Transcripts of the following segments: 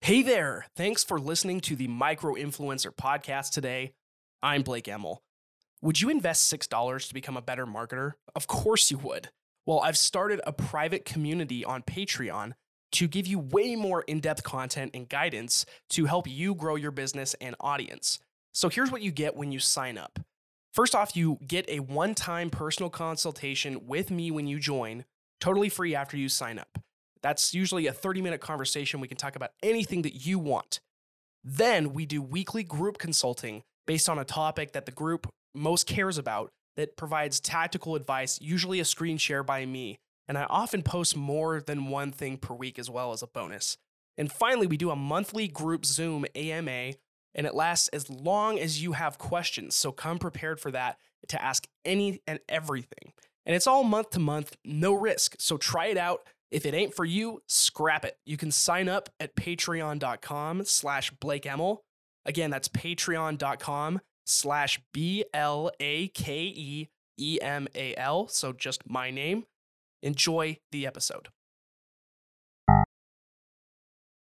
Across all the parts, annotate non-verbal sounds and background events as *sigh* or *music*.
Hey there! Thanks for listening to the Micro Influencer podcast today. I'm Blake Emal. Would you invest $6 to become a better marketer? Of course you would. Well, I've started a private community on Patreon to give you way more in depth content and guidance to help you grow your business and audience. So here's what you get when you sign up. First off, you get a one time personal consultation with me when you join, totally free after you sign up. That's usually a 30 minute conversation. We can talk about anything that you want. Then we do weekly group consulting based on a topic that the group most cares about that provides tactical advice, usually a screen share by me. And I often post more than one thing per week as well as a bonus. And finally, we do a monthly group Zoom AMA, and it lasts as long as you have questions. So come prepared for that to ask any and everything. And it's all month to month, no risk. So try it out. If it ain't for you, scrap it. You can sign up at patreon.com slash Blake Emal. Again, that's patreon.com slash B L A K E E M A L. So just my name. Enjoy the episode.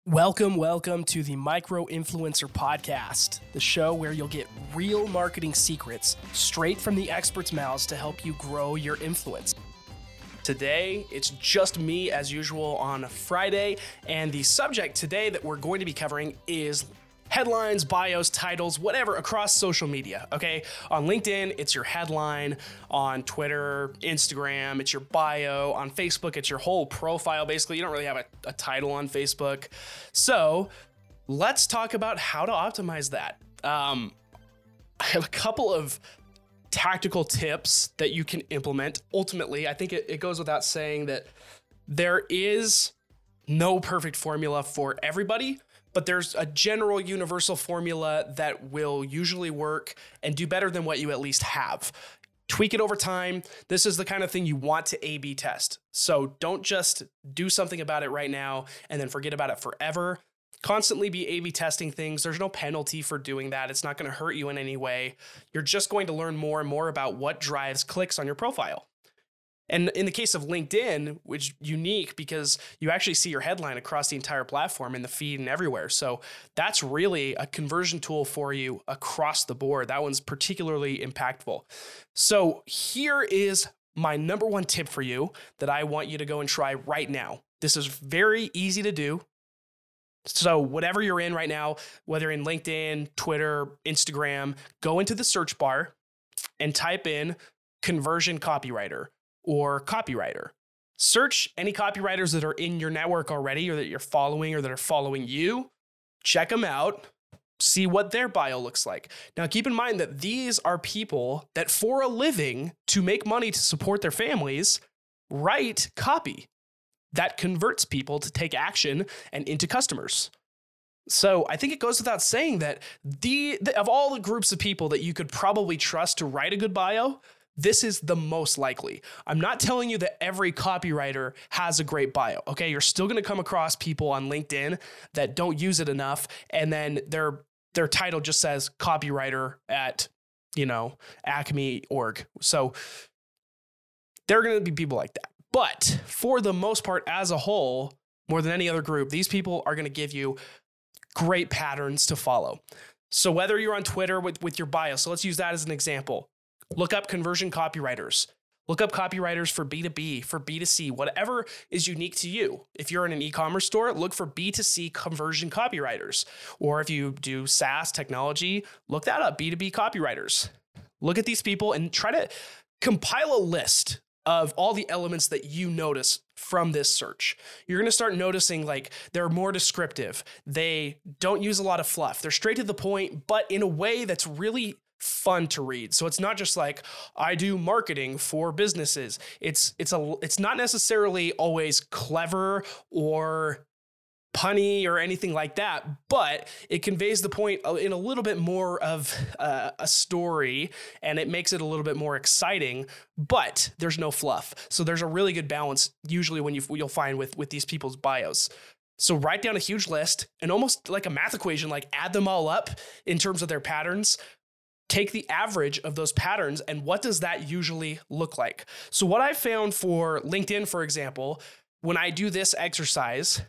Welcome, welcome to the Micro Influencer Podcast, the show where you'll get real marketing secrets straight from the experts' mouths to help you grow your influence. Today, it's just me as usual on Friday, and the subject today that we're going to be covering is headlines, bios, titles, whatever across social media. Okay. On LinkedIn, it's your headline. On Twitter, Instagram, it's your bio. On Facebook, it's your whole profile. Basically, you don't really have a, a title on Facebook. So let's talk about how to optimize that. Um, *laughs* I have a couple of tactical tips that you can implement. Ultimately, I think it, it goes without saying that there is no perfect formula for everybody but there's a general universal formula that will usually work and do better than what you at least have. Tweak it over time. This is the kind of thing you want to A B test. So don't just do something about it right now and then forget about it forever. Constantly be A B testing things. There's no penalty for doing that. It's not going to hurt you in any way. You're just going to learn more and more about what drives clicks on your profile. And in the case of LinkedIn, which unique because you actually see your headline across the entire platform in the feed and everywhere. So that's really a conversion tool for you across the board. That one's particularly impactful. So here is my number one tip for you that I want you to go and try right now. This is very easy to do. So, whatever you're in right now, whether in LinkedIn, Twitter, Instagram, go into the search bar and type in conversion copywriter or copywriter. Search any copywriters that are in your network already or that you're following or that are following you. Check them out. See what their bio looks like. Now, keep in mind that these are people that, for a living, to make money to support their families, write copy that converts people to take action and into customers. So I think it goes without saying that the, the, of all the groups of people that you could probably trust to write a good bio, this is the most likely. I'm not telling you that every copywriter has a great bio. Okay, you're still going to come across people on LinkedIn that don't use it enough and then their their title just says copywriter at, you know, Acme org. So there are going to be people like that. But for the most part as a whole, more than any other group, these people are going to give you great patterns to follow. So whether you're on Twitter with, with your bio, so let's use that as an example. Look up conversion copywriters. Look up copywriters for B2B, for B2C, whatever is unique to you. If you're in an e commerce store, look for B2C conversion copywriters. Or if you do SaaS technology, look that up B2B copywriters. Look at these people and try to compile a list of all the elements that you notice from this search. You're going to start noticing like they're more descriptive. They don't use a lot of fluff. They're straight to the point, but in a way that's really fun to read. So it's not just like I do marketing for businesses. It's it's a it's not necessarily always clever or punny or anything like that, but it conveys the point in a little bit more of uh, a story and it makes it a little bit more exciting, but there's no fluff. So there's a really good balance usually when you you'll find with with these people's bios. So write down a huge list and almost like a math equation, like add them all up in terms of their patterns take the average of those patterns and what does that usually look like? So, what I found for LinkedIn, for example, when I do this exercise,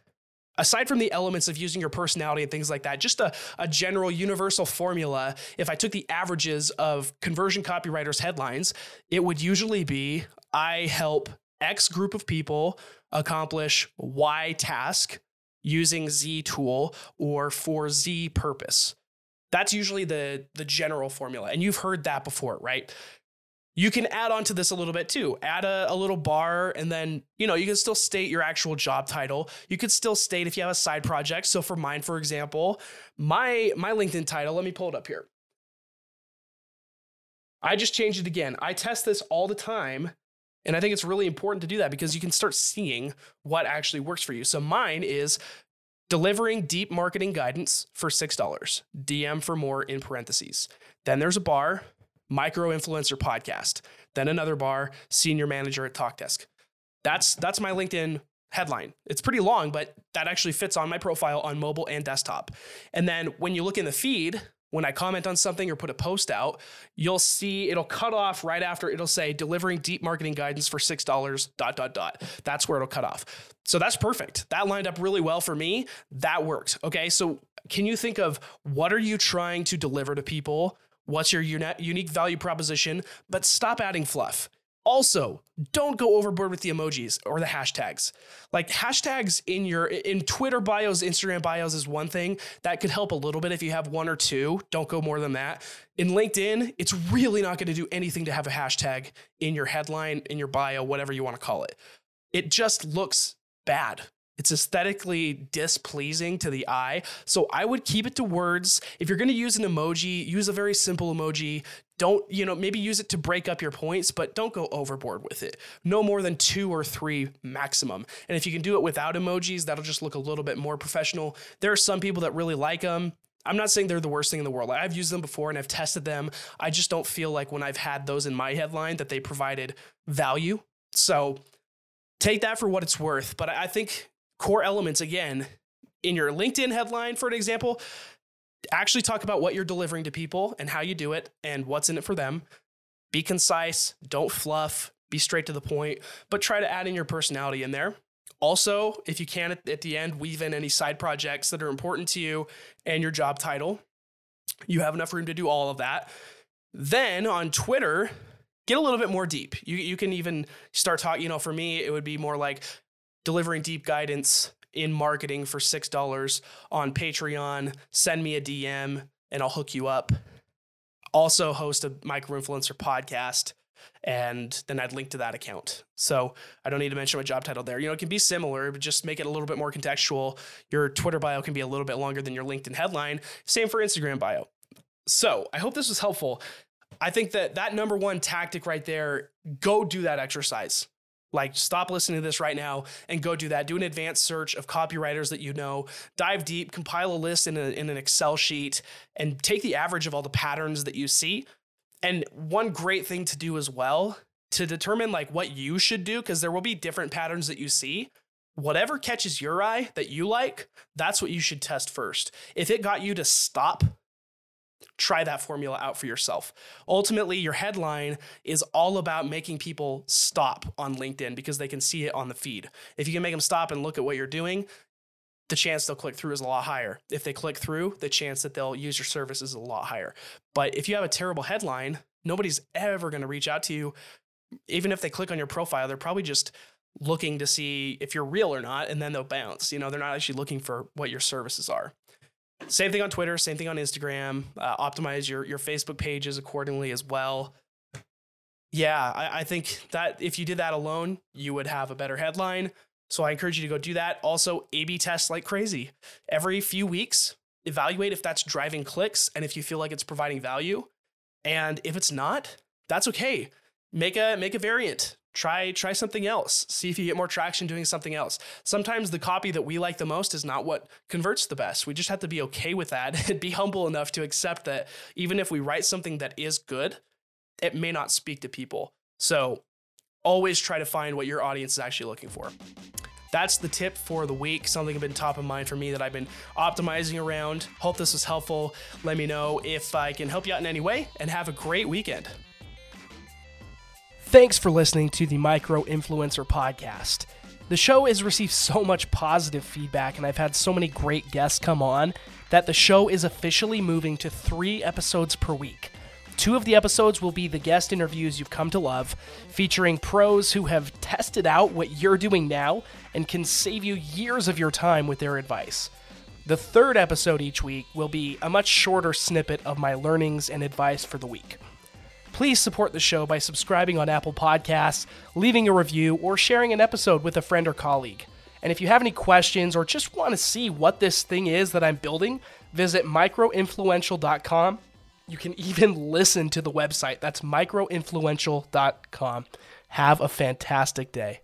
aside from the elements of using your personality and things like that, just a, a general universal formula, if I took the averages of conversion copywriters' headlines, it would usually be I help X group of people accomplish Y task using Z tool or for Z purpose. That's usually the, the general formula. And you've heard that before, right? You can add on to this a little bit too. Add a, a, little bar, and then you know you can still state your actual job title. You could still state if you have a side project. So for mine, for example, my my LinkedIn title. Let me pull it up here. I just changed it again. I test this all the time, and I think it's really important to do that because you can start seeing what actually works for you. So mine is delivering deep marketing guidance for six dollars. DM for more in parentheses. Then there's a bar micro influencer podcast, then another bar, senior manager at TalkDesk. That's that's my LinkedIn headline. It's pretty long, but that actually fits on my profile on mobile and desktop. And then when you look in the feed, when I comment on something or put a post out, you'll see it'll cut off right after it'll say delivering deep marketing guidance for $6 dot dot dot. That's where it'll cut off. So that's perfect. That lined up really well for me. That worked. Okay? So can you think of what are you trying to deliver to people What's your uni- unique value proposition? But stop adding fluff. Also, don't go overboard with the emojis or the hashtags. Like hashtags in your in Twitter bios, Instagram bios is one thing that could help a little bit if you have one or two. Don't go more than that. In LinkedIn, it's really not going to do anything to have a hashtag in your headline, in your bio, whatever you want to call it. It just looks bad. It's aesthetically displeasing to the eye. So I would keep it to words. If you're going to use an emoji, use a very simple emoji. Don't, you know, maybe use it to break up your points, but don't go overboard with it. No more than two or three maximum. And if you can do it without emojis, that'll just look a little bit more professional. There are some people that really like them. I'm not saying they're the worst thing in the world. I've used them before and I've tested them. I just don't feel like when I've had those in my headline that they provided value. So take that for what it's worth. But I think core elements again in your LinkedIn headline, for an example, actually talk about what you're delivering to people and how you do it and what's in it for them. Be concise, don't fluff, be straight to the point, but try to add in your personality in there. Also, if you can at, the end, weave in any side projects that are important to you and your job title. You have enough room to do all of that. Then on Twitter, get a little bit more deep. You, you can even start talking, you know, for me, it would be more like delivering deep guidance in marketing for $6 on Patreon. Send me a DM and I'll hook you up. Also, host a micro influencer podcast and then I'd link to that account. So I don't need to mention my job title there. You know, it can be similar, but just make it a little bit more contextual. Your Twitter bio can be a little bit longer than your LinkedIn headline. Same for Instagram bio. So I hope this was helpful. I think that that number one tactic right there, go do that exercise. Like, stop listening to this right now and go do that. Do an advanced search of copywriters that you know. Dive deep, compile a list in, a, in an Excel sheet, and take the average of all the patterns that you see. And one great thing to do as well to determine like what you should do, because there will be different patterns that you see. Whatever catches your eye that you like, that's what you should test first. If it got you to stop try that formula out for yourself. Ultimately, your headline is all about making people stop on LinkedIn because they can see it on the feed. If you can make them stop and look at what you're doing, the chance they'll click through is a lot higher. If they click through, the chance that they'll use your service is a lot higher. But if you have a terrible headline, nobody's ever going to reach out to you. Even if they click on your profile, they're probably just looking to see if you're real or not, and then they'll bounce. You know, they're not actually looking for what your services are. Same thing on Twitter, same thing on Instagram. Uh, optimize your your Facebook pages accordingly as well. Yeah, I, I think that if you did that alone, you would have a better headline. So I encourage you to go do that. Also, A B test like crazy. Every few weeks, evaluate if that's driving clicks and if you feel like it's providing value. And if it's not, that's okay. Make a make a variant try try something else. See if you get more traction doing something else. Sometimes the copy that we like the most is not what converts the best. We just have to be okay with that *laughs* and be humble enough to accept that even if we write something that is good it may not speak to people. So always try to find what your audience is actually looking for. That's the tip for the week something that's been top of mind for me that i've been optimizing around. Hope this was helpful. Let me know if i can help you out in any way and have a great weekend Thanks for listening to the Micro Influencer Podcast. The show has received so much positive feedback, and I've had so many great guests come on that the show is officially moving to three episodes per week. Two of the episodes will be the guest interviews you've come to love, featuring pros who have tested out what you're doing now and can save you years of your time with their advice. The third episode each week will be a much shorter snippet of my learnings and advice for the week. Please support the show by subscribing on Apple Podcasts, leaving a review, or sharing an episode with a friend or colleague. And if you have any questions or just want to see what this thing is that I'm building, visit microinfluential.com. You can even *laughs* listen to the website. That's microinfluential.com. Have a fantastic day.